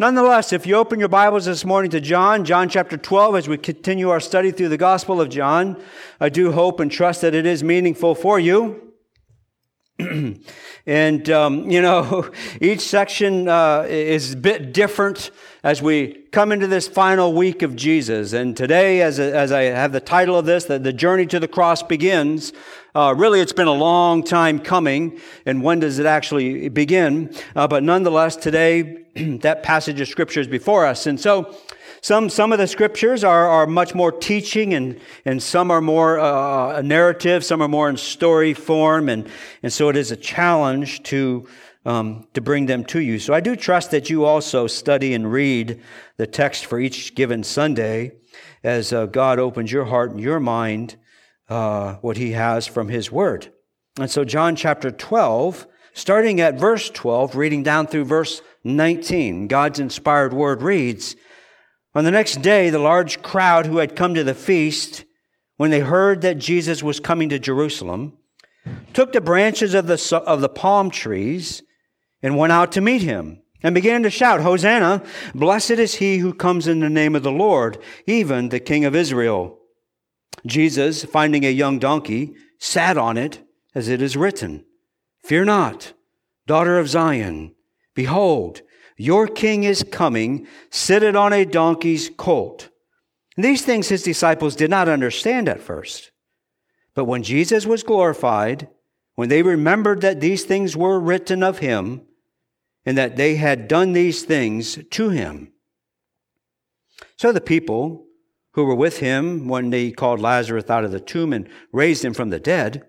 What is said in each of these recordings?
Nonetheless, if you open your Bibles this morning to John, John chapter 12, as we continue our study through the Gospel of John, I do hope and trust that it is meaningful for you. and, um, you know, each section uh, is a bit different as we come into this final week of Jesus. And today, as, as I have the title of this, that the journey to the cross begins, uh, really it's been a long time coming. And when does it actually begin? Uh, but nonetheless, today, that passage of scripture is before us. And so, some, some of the scriptures are, are much more teaching and, and some are more uh, narrative, some are more in story form. And, and so it is a challenge to, um, to bring them to you. So I do trust that you also study and read the text for each given Sunday as uh, God opens your heart and your mind, uh, what he has from his word. And so John chapter 12, starting at verse 12, reading down through verse 19, God's inspired word reads, On the next day, the large crowd who had come to the feast, when they heard that Jesus was coming to Jerusalem, took the branches of the, of the palm trees and went out to meet him and began to shout, Hosanna! Blessed is he who comes in the name of the Lord, even the King of Israel. Jesus, finding a young donkey, sat on it, as it is written, Fear not, daughter of Zion. Behold, your king is coming, seated on a donkey's colt. These things his disciples did not understand at first. But when Jesus was glorified, when they remembered that these things were written of him, and that they had done these things to him. So the people who were with him when they called Lazarus out of the tomb and raised him from the dead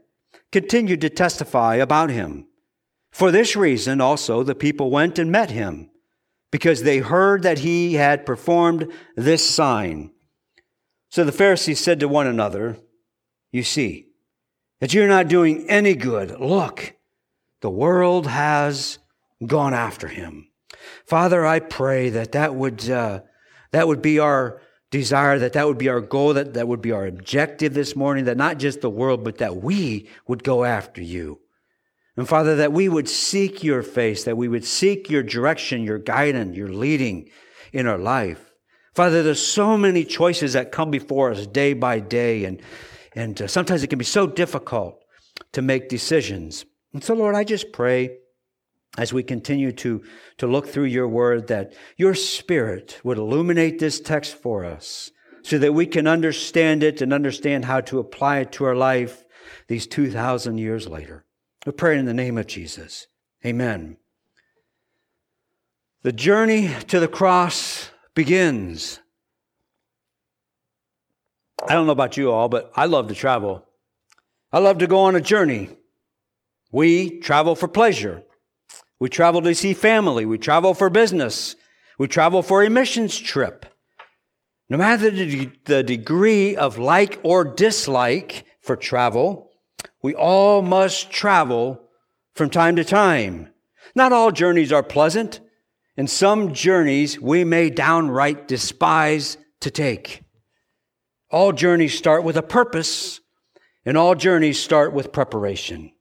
continued to testify about him. For this reason also the people went and met him, because they heard that he had performed this sign. So the Pharisees said to one another, You see, that you're not doing any good. Look, the world has gone after him. Father, I pray that that would, uh, that would be our desire, that that would be our goal, that that would be our objective this morning, that not just the world, but that we would go after you. And Father, that we would seek your face, that we would seek your direction, your guidance, your leading in our life. Father, there's so many choices that come before us day by day, and, and uh, sometimes it can be so difficult to make decisions. And so, Lord, I just pray as we continue to, to look through your word that your spirit would illuminate this text for us so that we can understand it and understand how to apply it to our life these 2,000 years later. We pray in the name of Jesus. Amen. The journey to the cross begins. I don't know about you all, but I love to travel. I love to go on a journey. We travel for pleasure. We travel to see family. We travel for business. We travel for a missions trip. No matter the degree of like or dislike for travel, we all must travel from time to time. Not all journeys are pleasant, and some journeys we may downright despise to take. All journeys start with a purpose, and all journeys start with preparation.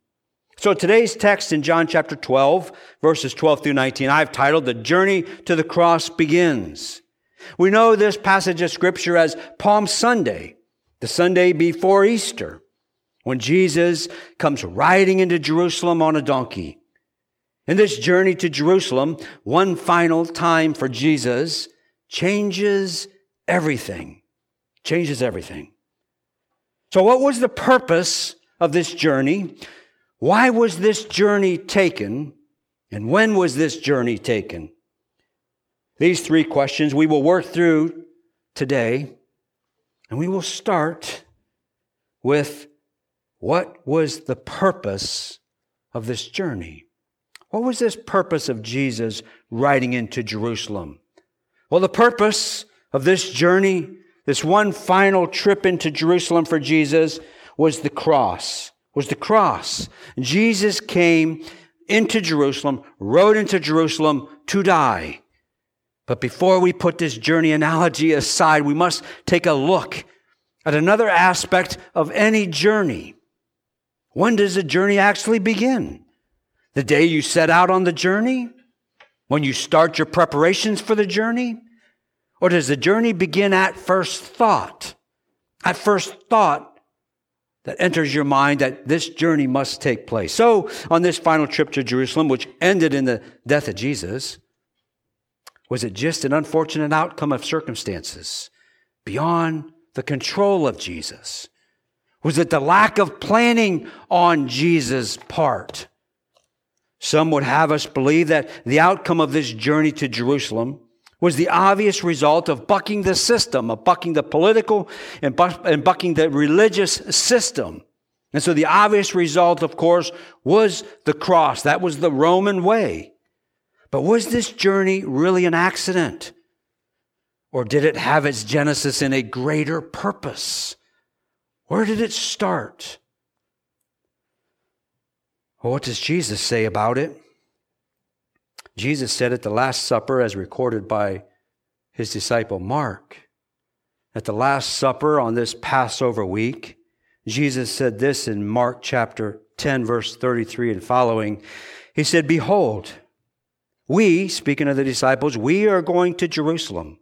So today's text in John chapter 12, verses 12 through 19, I've titled The Journey to the Cross Begins. We know this passage of scripture as Palm Sunday, the Sunday before Easter when Jesus comes riding into Jerusalem on a donkey. In this journey to Jerusalem, one final time for Jesus changes everything. Changes everything. So, what was the purpose of this journey? Why was this journey taken? And when was this journey taken? These three questions we will work through today, and we will start with what was the purpose of this journey? What was this purpose of Jesus riding into Jerusalem? Well, the purpose of this journey, this one final trip into Jerusalem for Jesus, was the cross. Was the cross. Jesus came into Jerusalem, rode into Jerusalem to die. But before we put this journey analogy aside, we must take a look at another aspect of any journey. When does the journey actually begin? The day you set out on the journey? When you start your preparations for the journey? Or does the journey begin at first thought? At first thought that enters your mind that this journey must take place. So, on this final trip to Jerusalem, which ended in the death of Jesus, was it just an unfortunate outcome of circumstances beyond the control of Jesus? Was it the lack of planning on Jesus' part? Some would have us believe that the outcome of this journey to Jerusalem was the obvious result of bucking the system, of bucking the political and, bucking the religious system. And so the obvious result, of course, was the cross. That was the Roman way. But was this journey really an accident? Or did it have its genesis in a greater purpose? Where did it start? Well, what does Jesus say about it? Jesus said at the Last Supper, as recorded by his disciple Mark, at the Last Supper on this Passover week, Jesus said this in Mark chapter 10, verse 33 and following. He said, Behold, we, speaking of the disciples, we are going to Jerusalem,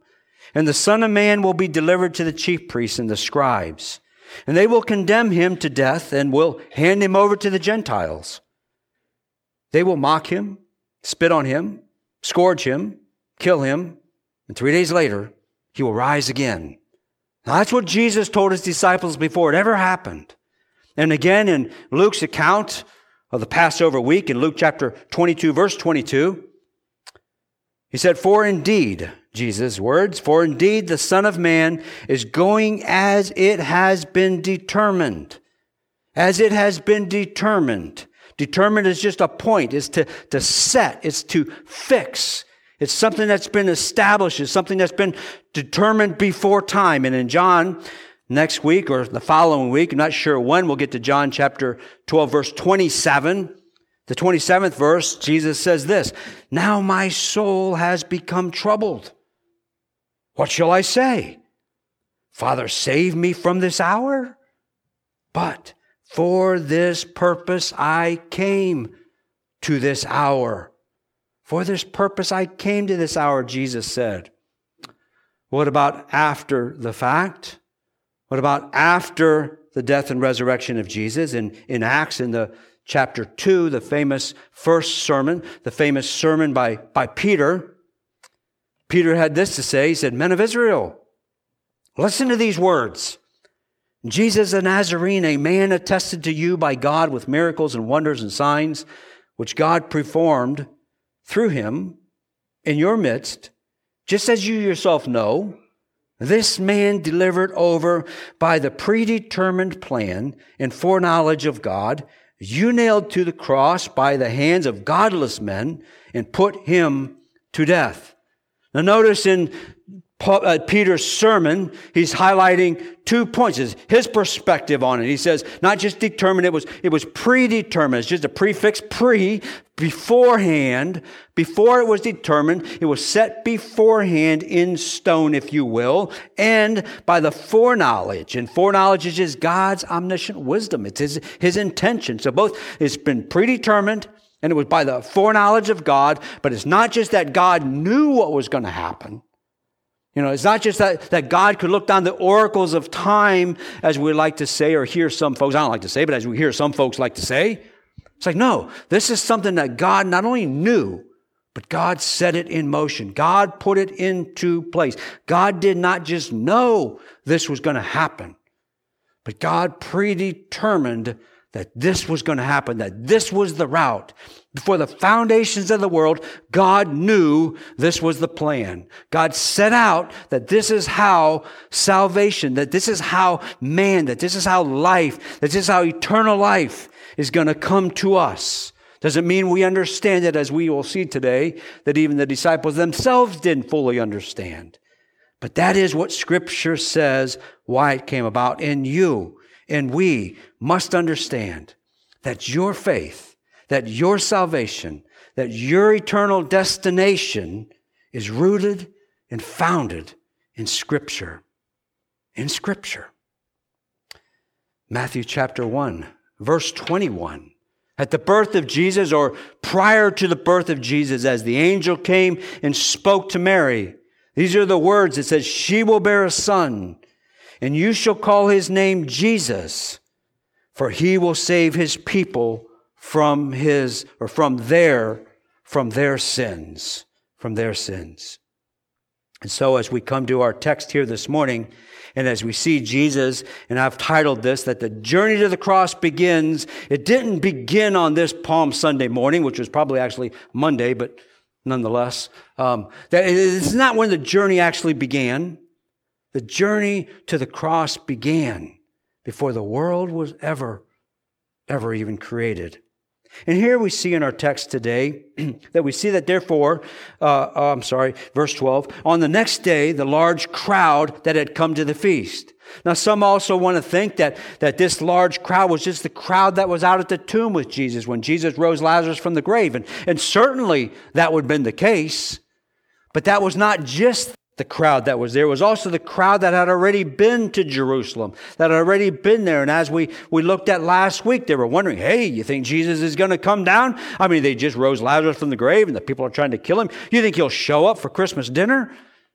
and the Son of Man will be delivered to the chief priests and the scribes, and they will condemn him to death and will hand him over to the Gentiles. They will mock him spit on him, scourge him, kill him, and three days later, he will rise again. Now, that's what Jesus told his disciples before it ever happened. And again, in Luke's account of the Passover week, in Luke chapter 22, verse 22, he said, For indeed, Jesus' words, for indeed the Son of Man is going as it has been determined. As it has been determined. Determined is just a point, is to, to set, it's to fix. It's something that's been established, it's something that's been determined before time. And in John, next week or the following week, I'm not sure when, we'll get to John chapter 12, verse 27. The 27th verse, Jesus says this, Now my soul has become troubled. What shall I say? Father, save me from this hour? But for this purpose I came to this hour. For this purpose I came to this hour, Jesus said. What about after the fact? What about after the death and resurrection of Jesus? In, in Acts, in the chapter 2, the famous first sermon, the famous sermon by, by Peter, Peter had this to say. He said, Men of Israel, listen to these words. Jesus the Nazarene, a man attested to you by God with miracles and wonders and signs, which God performed through him in your midst, just as you yourself know, this man delivered over by the predetermined plan and foreknowledge of God, you nailed to the cross by the hands of godless men and put him to death. Now notice in uh, Peter's sermon, he's highlighting two points, his perspective on it. He says, not just determined, it was, it was predetermined. It's just a prefix, pre, beforehand. Before it was determined, it was set beforehand in stone, if you will, and by the foreknowledge. And foreknowledge is just God's omniscient wisdom. It's his, his intention. So both, it's been predetermined, and it was by the foreknowledge of God, but it's not just that God knew what was going to happen. You know, it's not just that, that God could look down the oracles of time, as we like to say, or hear some folks, I don't like to say, but as we hear some folks like to say. It's like, no, this is something that God not only knew, but God set it in motion. God put it into place. God did not just know this was going to happen, but God predetermined that this was going to happen, that this was the route, before the foundations of the world, God knew this was the plan. God set out that this is how salvation, that this is how man, that this is how life, that this is how eternal life is going to come to us. Doesn't mean we understand it as we will see today, that even the disciples themselves didn't fully understand. But that is what scripture says why it came about. And you and we must understand that your faith that your salvation, that your eternal destination is rooted and founded in Scripture. In Scripture. Matthew chapter 1, verse 21. At the birth of Jesus, or prior to the birth of Jesus, as the angel came and spoke to Mary, these are the words. It says, She will bear a son, and you shall call his name Jesus, for he will save his people from his, or from their, from their sins, from their sins. And so as we come to our text here this morning, and as we see Jesus, and I've titled this, that the journey to the cross begins. It didn't begin on this Palm Sunday morning, which was probably actually Monday, but nonetheless. Um, that it's not when the journey actually began. The journey to the cross began before the world was ever, ever even created. And here we see in our text today that we see that therefore, uh, oh, I'm sorry, verse 12, on the next day, the large crowd that had come to the feast. Now, some also want to think that, that this large crowd was just the crowd that was out at the tomb with Jesus when Jesus rose Lazarus from the grave. And, and certainly that would have been the case. But that was not just the crowd that was there. It was also the crowd that had already been to Jerusalem, that had already been there. And as we, we looked at last week, they were wondering, hey, you think Jesus is going to come down? I mean, they just rose Lazarus from the grave and the people are trying to kill him. You think he'll show up for Christmas dinner?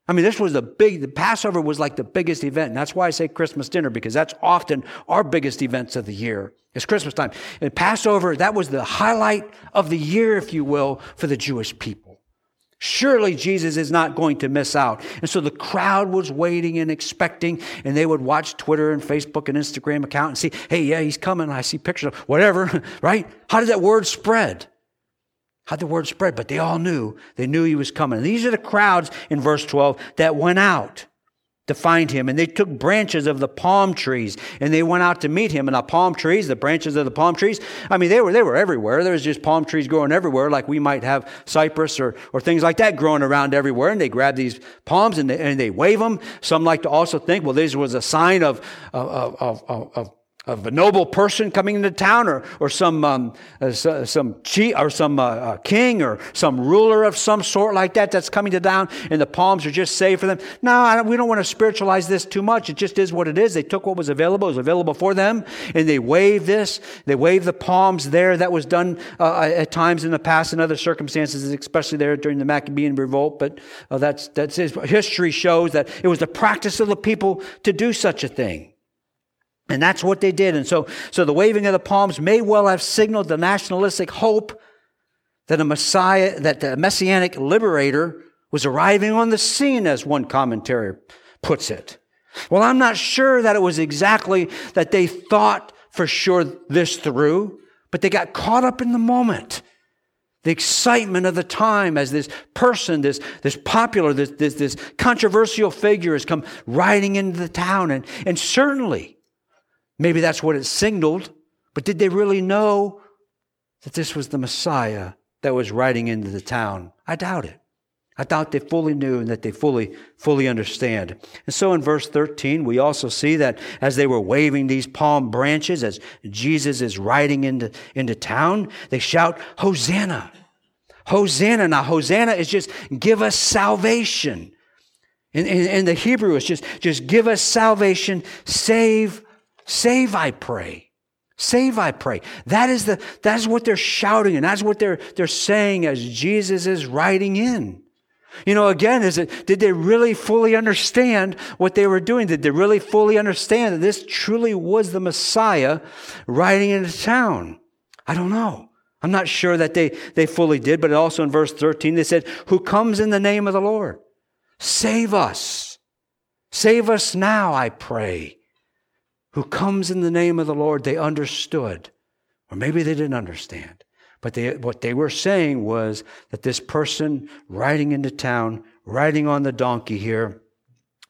I mean, this was the big, the Passover was like the biggest event. And that's why I say Christmas dinner, because that's often our biggest events of the year. It's Christmas time. And Passover, that was the highlight of the year, if you will, for the Jewish people. Surely Jesus is not going to miss out. And so the crowd was waiting and expecting, and they would watch Twitter and Facebook and Instagram account and see, hey, yeah, he's coming. I see pictures of whatever, right? How did that word spread? How'd the word spread? But they all knew. They knew he was coming. And these are the crowds in verse 12 that went out to find him. And they took branches of the palm trees and they went out to meet him. And the palm trees, the branches of the palm trees, I mean, they were, they were everywhere. There was just palm trees growing everywhere, like we might have cypress or, or things like that growing around everywhere. And they grab these palms and they, and they wave them. Some like to also think, well, this was a sign of, of, of, of of a noble person coming into town or, or some, um, uh, some chief or some uh, uh, king or some ruler of some sort like that that's coming to town and the palms are just saved for them. No, don't, we don't want to spiritualize this too much. It just is what it is. They took what was available, it was available for them, and they waved this. They waved the palms there. That was done uh, at times in the past in other circumstances, especially there during the Maccabean revolt. But uh, that's, that's history shows that it was the practice of the people to do such a thing. And that's what they did. And so, so the waving of the palms may well have signaled the nationalistic hope that a Messiah, that the messianic liberator was arriving on the scene, as one commentary puts it. Well, I'm not sure that it was exactly that they thought for sure this through, but they got caught up in the moment. The excitement of the time as this person, this, this popular, this, this, this controversial figure has come riding into the town. And, and certainly, Maybe that's what it signaled, but did they really know that this was the Messiah that was riding into the town? I doubt it. I doubt they fully knew and that they fully, fully understand. And so in verse 13, we also see that as they were waving these palm branches, as Jesus is riding into, into town, they shout, Hosanna! Hosanna. Now, Hosanna is just give us salvation. In, in, in the Hebrew, it's just, just give us salvation, save Save, I pray. Save, I pray. That is the, that is what they're shouting and that's what they're, they're saying as Jesus is riding in. You know, again, is it, did they really fully understand what they were doing? Did they really fully understand that this truly was the Messiah riding into town? I don't know. I'm not sure that they, they fully did, but also in verse 13, they said, Who comes in the name of the Lord? Save us. Save us now, I pray who comes in the name of the Lord, they understood. Or maybe they didn't understand. But they, what they were saying was that this person riding into town, riding on the donkey here,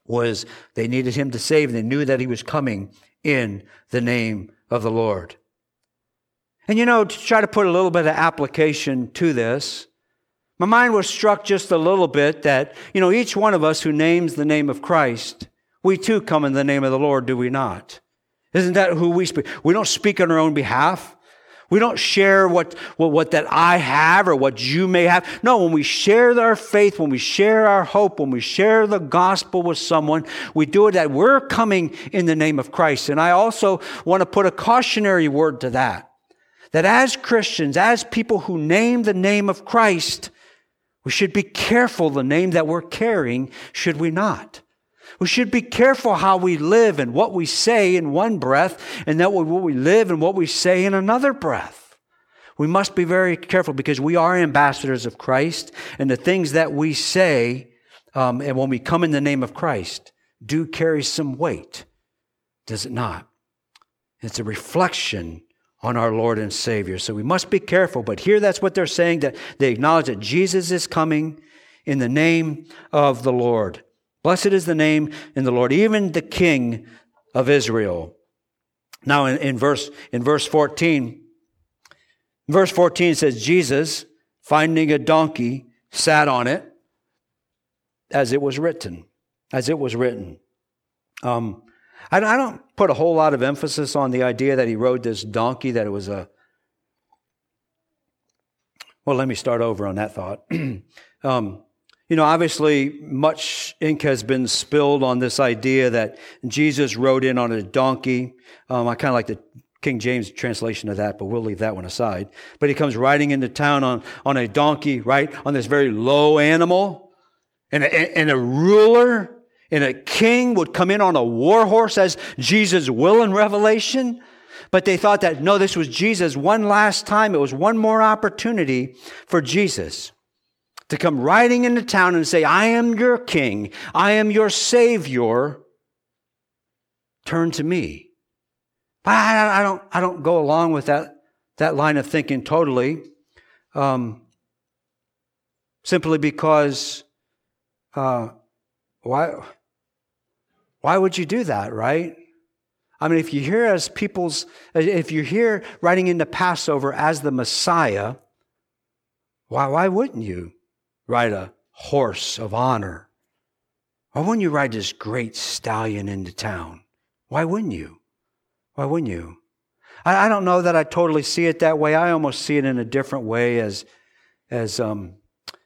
was they needed him to save. They knew that he was coming in the name of the Lord. And you know, to try to put a little bit of application to this, my mind was struck just a little bit that, you know, each one of us who names the name of Christ, we too come in the name of the Lord, do we not? Isn't that who we speak? We don't speak on our own behalf. We don't share what, what, what, that I have or what you may have. No, when we share our faith, when we share our hope, when we share the gospel with someone, we do it that we're coming in the name of Christ. And I also want to put a cautionary word to that. that as Christians, as people who name the name of Christ, we should be careful the name that we're carrying, should we not? We should be careful how we live and what we say in one breath, and that what we live and what we say in another breath. We must be very careful because we are ambassadors of Christ, and the things that we say, um, and when we come in the name of Christ, do carry some weight, does it not? It's a reflection on our Lord and Savior. So we must be careful. But here that's what they're saying that they acknowledge that Jesus is coming in the name of the Lord. Blessed is the name in the Lord, even the King of Israel. Now in, in verse in verse 14, verse 14 says, Jesus, finding a donkey, sat on it, as it was written. As it was written. Um, I, I don't put a whole lot of emphasis on the idea that he rode this donkey, that it was a. Well, let me start over on that thought. um, you know, obviously, much ink has been spilled on this idea that Jesus rode in on a donkey. Um, I kind of like the King James translation of that, but we'll leave that one aside. But he comes riding into town on, on a donkey, right? On this very low animal. And a, and a ruler and a king would come in on a war horse as Jesus will in Revelation. But they thought that no, this was Jesus one last time. It was one more opportunity for Jesus to come riding into town and say, I am your king. I am your savior. Turn to me. But I, don't, I don't go along with that, that line of thinking totally. Um, simply because, uh, why, why would you do that, right? I mean, if you hear as people's, if you're here riding into Passover as the Messiah, why, why wouldn't you ride a horse of honor? Why wouldn't you ride this great stallion into town? Why wouldn't you? Why wouldn't you? I, I don't know that I totally see it that way. I almost see it in a different way as, as, um,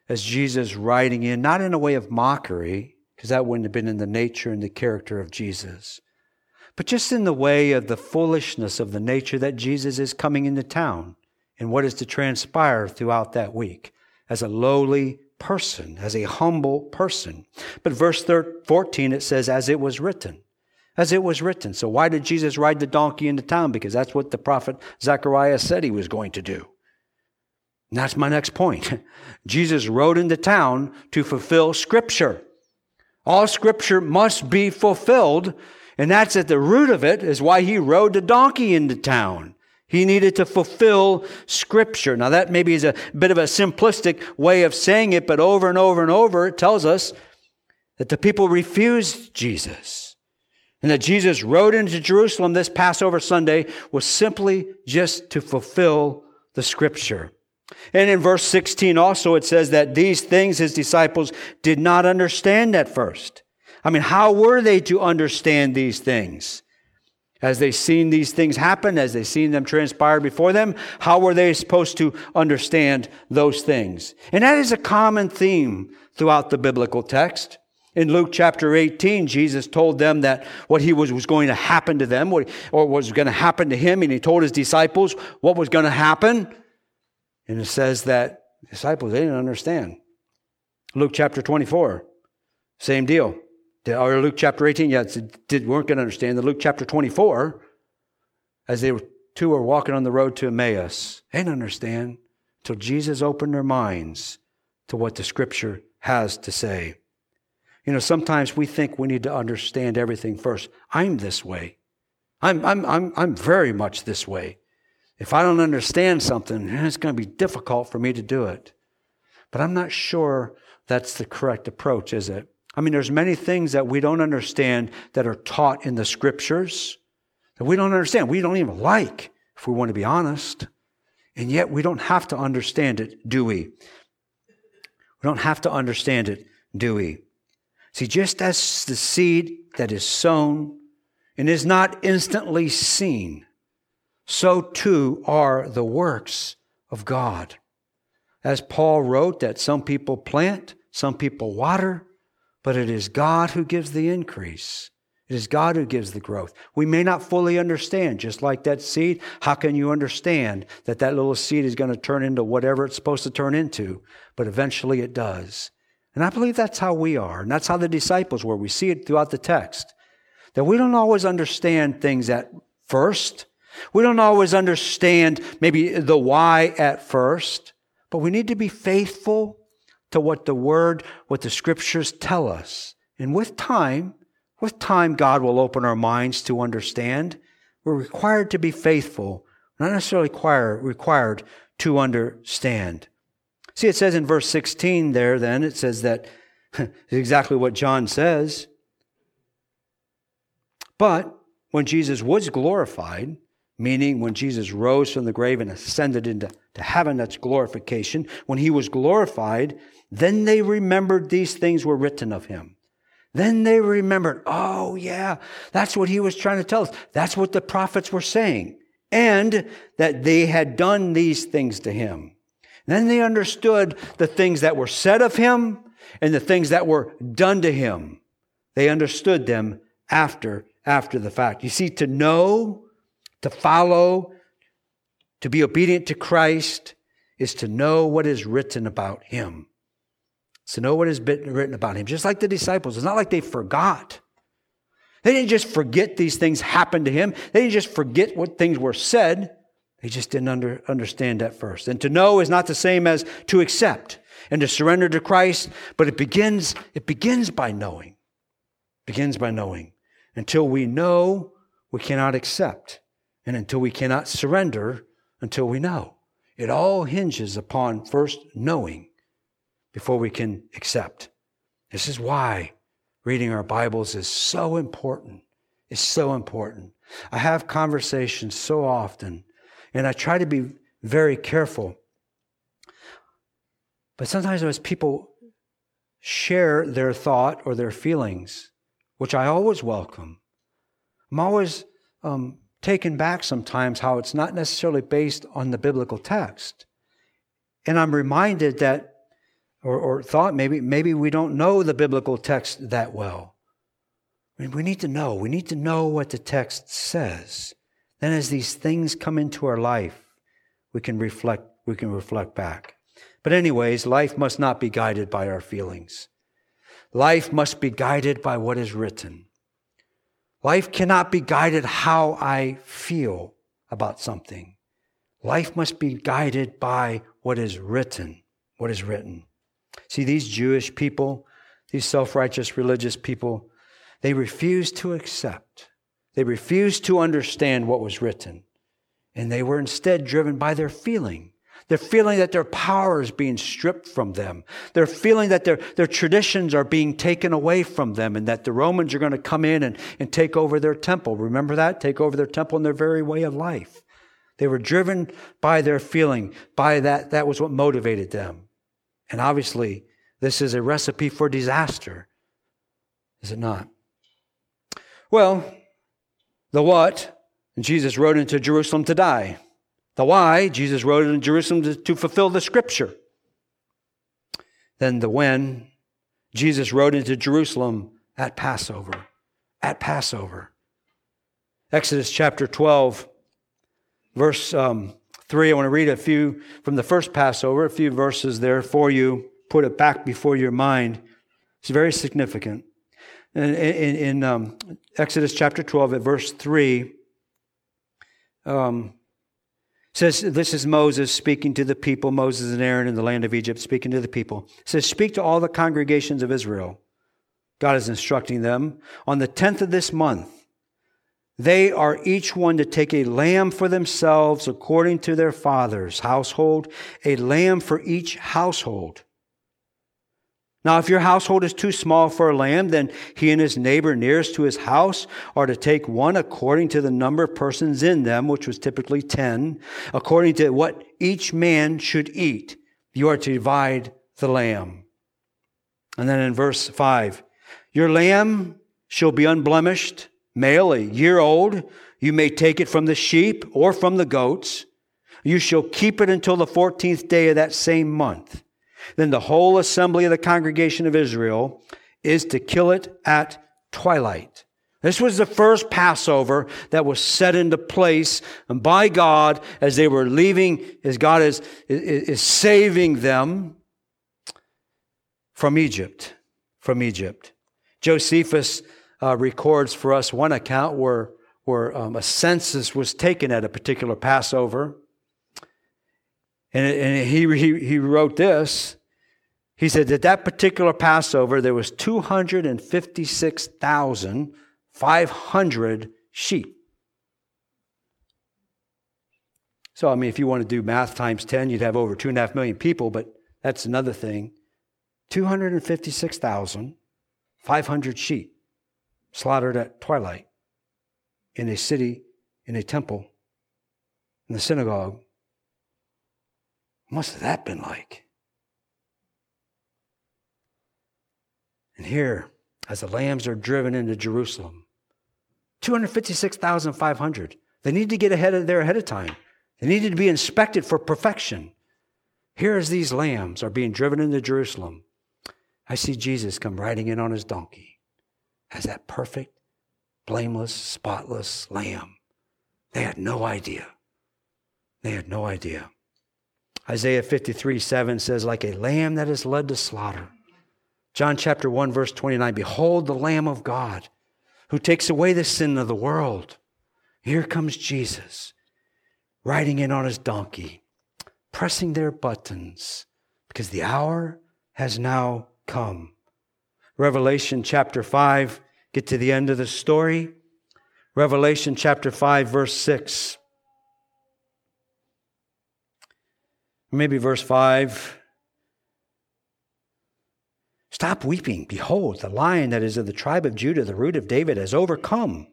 as Jesus riding in, not in a way of mockery, because that wouldn't have been in the nature and the character of Jesus. But just in the way of the foolishness of the nature that Jesus is coming into town and what is to transpire throughout that week as a lowly person, as a humble person. But verse 14, it says, as it was written. As it was written. So why did Jesus ride the donkey into town? Because that's what the prophet Zechariah said he was going to do. And that's my next point. Jesus rode into town to fulfill scripture. All scripture must be fulfilled. And that's at the root of it is why he rode the donkey into town. He needed to fulfill scripture. Now that maybe is a bit of a simplistic way of saying it, but over and over and over it tells us that the people refused Jesus. And that Jesus rode into Jerusalem this Passover Sunday was simply just to fulfill the scripture. And in verse 16 also, it says that these things his disciples did not understand at first. I mean, how were they to understand these things? As they seen these things happen, as they seen them transpire before them, how were they supposed to understand those things? And that is a common theme throughout the biblical text. In Luke chapter 18, Jesus told them that what he was, was going to happen to them, or was going to happen to him, and he told his disciples what was going to happen. And it says that disciples, they didn't understand. Luke chapter 24, same deal. Or Luke chapter 18, yeah, did, weren't going to understand. The Luke chapter 24, as they two were walking on the road to Emmaus, they didn't understand until Jesus opened their minds to what the scripture has to say. You know, sometimes we think we need to understand everything first. I'm this way. I'm, I'm, I'm, I'm very much this way. If I don't understand something, it's going to be difficult for me to do it. But I'm not sure that's the correct approach, is it? I mean, there's many things that we don't understand that are taught in the scriptures that we don't understand. We don't even like, if we want to be honest. And yet we don't have to understand it, do we? We don't have to understand it, do we? See, just as the seed that is sown and is not instantly seen, so too are the works of God. As Paul wrote, that some people plant, some people water, but it is God who gives the increase. It is God who gives the growth. We may not fully understand, just like that seed. How can you understand that that little seed is going to turn into whatever it's supposed to turn into? But eventually it does. And I believe that's how we are. And that's how the disciples were. We see it throughout the text. That we don't always understand things at first. We don't always understand maybe the why at first. But we need to be faithful to what the word, what the scriptures tell us. And with time, with time, God will open our minds to understand. We're required to be faithful, not necessarily require, required to understand. See, it says in verse 16 there, then, it says that exactly what John says. But when Jesus was glorified, meaning when Jesus rose from the grave and ascended into to heaven, that's glorification. When he was glorified, then they remembered these things were written of him. Then they remembered, oh, yeah, that's what he was trying to tell us. That's what the prophets were saying. And that they had done these things to him. Then they understood the things that were said of him and the things that were done to him. They understood them after, after the fact. You see, to know, to follow, to be obedient to Christ is to know what is written about him to know what has been written about him. Just like the disciples. It's not like they forgot. They didn't just forget these things happened to him. They didn't just forget what things were said. They just didn't under, understand at first. And to know is not the same as to accept and to surrender to Christ, but it begins, it begins by knowing. It begins by knowing. Until we know, we cannot accept. And until we cannot surrender, until we know. It all hinges upon first knowing before we can accept. This is why reading our Bibles is so important. It's so important. I have conversations so often, and I try to be very careful. But sometimes as people share their thought or their feelings, which I always welcome, I'm always um, taken back sometimes how it's not necessarily based on the biblical text. And I'm reminded that or, or thought maybe, maybe we don't know the biblical text that well. I mean, we need to know. We need to know what the text says. Then as these things come into our life, we can reflect, we can reflect back. But anyways, life must not be guided by our feelings. Life must be guided by what is written. Life cannot be guided how I feel about something. Life must be guided by what is written. What is written. See, these Jewish people, these self righteous religious people, they refused to accept, they refused to understand what was written. And they were instead driven by their feeling. They're feeling that their power is being stripped from them. They're feeling that their, their traditions are being taken away from them and that the Romans are going to come in and, and take over their temple. Remember that? Take over their temple and their very way of life. They were driven by their feeling, by that. That was what motivated them. And obviously, this is a recipe for disaster, is it not? Well, the what, Jesus rode into Jerusalem to die. The why, Jesus rode into Jerusalem to, to fulfill the scripture. Then the when, Jesus rode into Jerusalem at Passover. At Passover. Exodus chapter 12, verse um, 3. I want to read a few from the first Passover, a few verses there for you. Put it back before your mind. It's very significant. In, in, in um, Exodus chapter 12, at verse 3, um, says this is Moses speaking to the people, Moses and Aaron in the land of Egypt speaking to the people. It says, Speak to all the congregations of Israel. God is instructing them. On the 10th of this month, they are each one to take a lamb for themselves according to their father's household, a lamb for each household. Now, if your household is too small for a lamb, then he and his neighbor nearest to his house are to take one according to the number of persons in them, which was typically 10, according to what each man should eat. You are to divide the lamb. And then in verse 5, your lamb shall be unblemished male, a year old. You may take it from the sheep or from the goats. You shall keep it until the 14th day of that same month. Then the whole assembly of the congregation of Israel is to kill it at twilight. This was the first Passover that was set into place and by God as they were leaving, as God is, is, is saving them from Egypt. From Egypt. Josephus uh, records for us one account where, where um, a census was taken at a particular Passover. And, and he, he, he wrote this. He said that that particular Passover, there was 256,500 sheep. So, I mean, if you want to do math times 10, you'd have over two and a half million people, but that's another thing. 256,500 sheep slaughtered at twilight in a city, in a temple, in the synagogue. What must have that been like? And here, as the lambs are driven into Jerusalem, 256,500. They needed to get ahead of there ahead of time. They needed to be inspected for perfection. Here as these lambs are being driven into Jerusalem, I see Jesus come riding in on his donkey as that perfect, blameless, spotless lamb. They had no idea. They had no idea. Isaiah 53 7 says, like a lamb that is led to slaughter. John chapter 1, verse 29 Behold the Lamb of God who takes away the sin of the world. Here comes Jesus, riding in on his donkey, pressing their buttons, because the hour has now come. Revelation chapter 5, get to the end of the story. Revelation chapter 5, verse 6. Maybe verse 5. Stop weeping. Behold, the lion that is of the tribe of Judah, the root of David, has overcome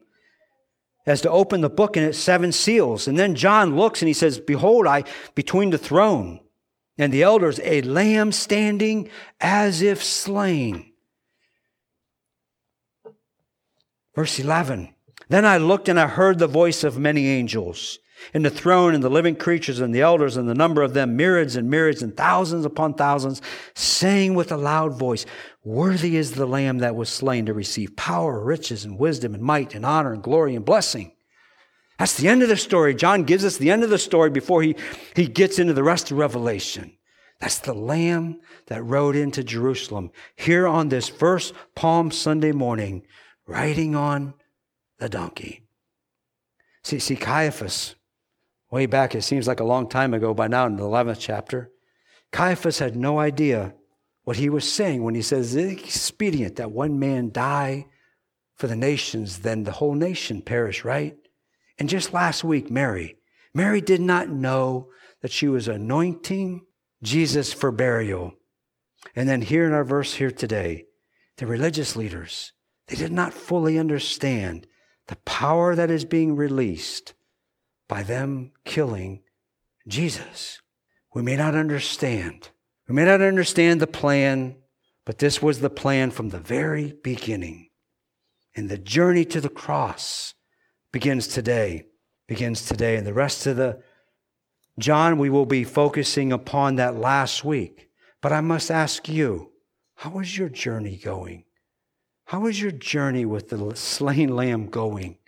as to open the book and its seven seals. And then John looks and he says, Behold, I between the throne and the elders, a lamb standing as if slain. Verse 11. Then I looked and I heard the voice of many angels and the throne and the living creatures and the elders and the number of them myriads and myriads and thousands upon thousands, saying with a loud voice, Worthy is the Lamb that was slain to receive power, riches, and wisdom, and might, and honor, and glory, and blessing. That's the end of the story. John gives us the end of the story before he, he gets into the rest of Revelation. That's the Lamb that rode into Jerusalem here on this first Palm Sunday morning, riding on the donkey. See, see, Caiaphas, way back, it seems like a long time ago by now in the 11th chapter. Caiaphas had no idea what he was saying when he says it's expedient that one man die for the nations, then the whole nation perish, right? And just last week, Mary, Mary did not know that she was anointing Jesus for burial. And then here in our verse here today, the religious leaders, they did not fully understand the power that is being released by them killing Jesus. We may not understand. We may not understand the plan, but this was the plan from the very beginning. And the journey to the cross begins today, begins today. And the rest of the John, we will be focusing upon that last week. But I must ask you, how is your journey going? How is your journey with the slain lamb going?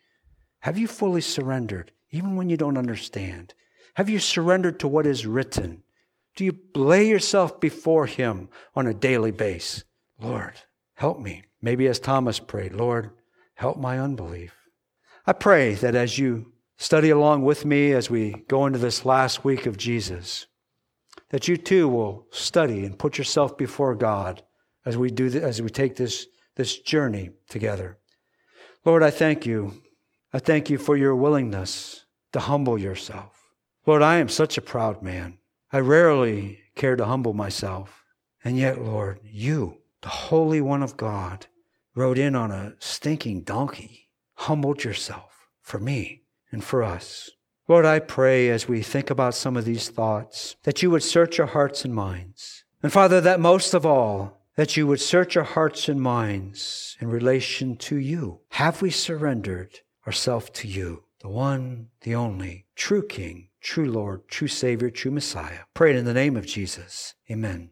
Have you fully surrendered? even when you don't understand? Have you surrendered to what is written? Do you lay yourself before Him on a daily basis? Lord, help me. Maybe as Thomas prayed, Lord, help my unbelief. I pray that as you study along with me as we go into this last week of Jesus, that you too will study and put yourself before God as we do this, as we take this, this journey together. Lord, I thank you. I thank you for your willingness to humble yourself. Lord, I am such a proud man. I rarely care to humble myself. And yet, Lord, you, the Holy One of God, rode in on a stinking donkey, humbled yourself for me and for us. Lord, I pray as we think about some of these thoughts that you would search our hearts and minds. And Father, that most of all, that you would search our hearts and minds in relation to you. Have we surrendered ourselves to you? the one, the only, true King, true Lord, true Savior, true Messiah. Pray it in the name of Jesus. Amen.